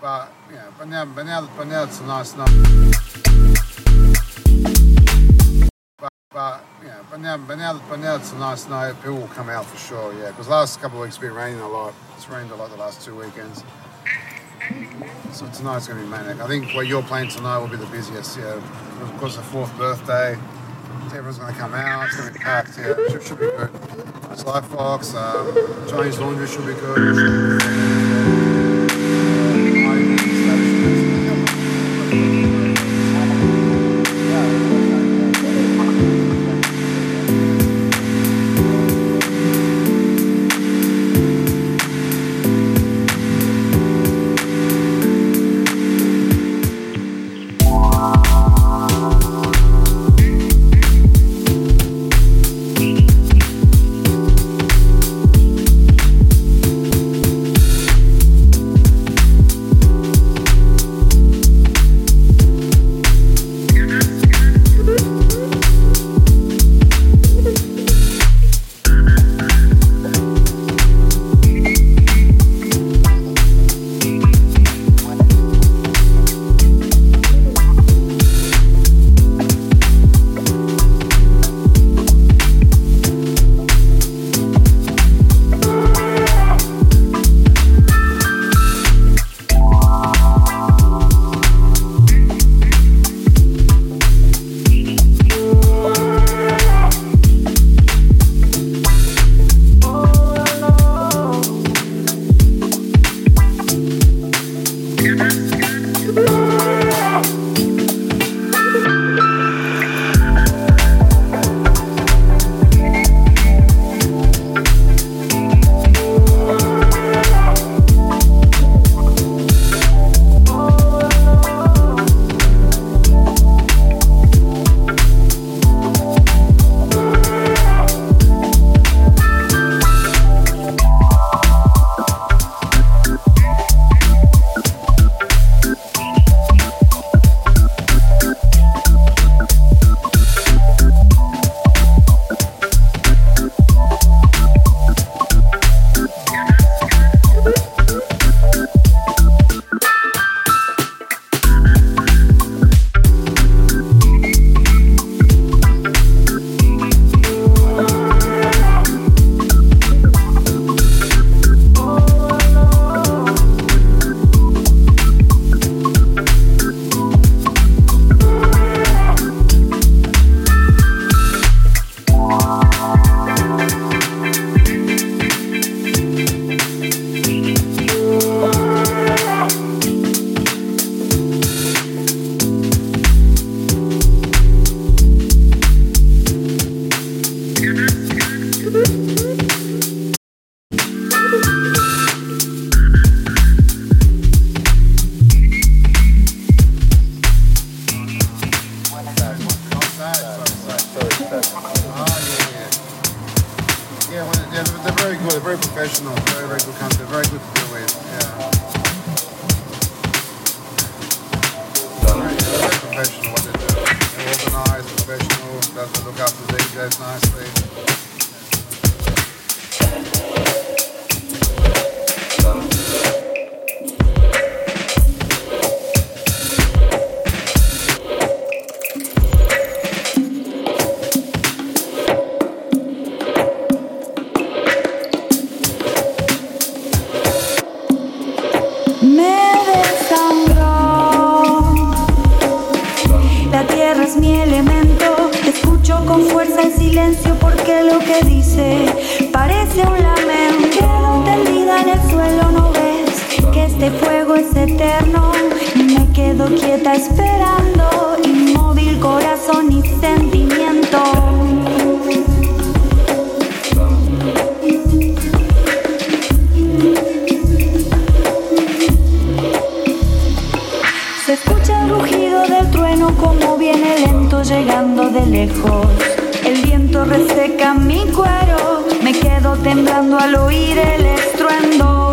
But yeah, but now, but now, but now it's a nice night. But, but yeah, but now, but now, but now it's a nice night. People will come out for sure. Yeah, because last couple of weeks been raining a lot. It's rained a lot the last two weekends. So tonight's going to be manic. I think what you're playing tonight will be the busiest. Yeah, of course the fourth birthday. Everyone's going to come out. It's going to be packed. Yeah, should, should be good. It's Lifebox. Um, Chinese laundry should be good. de lejos. El viento reseca mi cuero, me quedo temblando al oír el estruendo.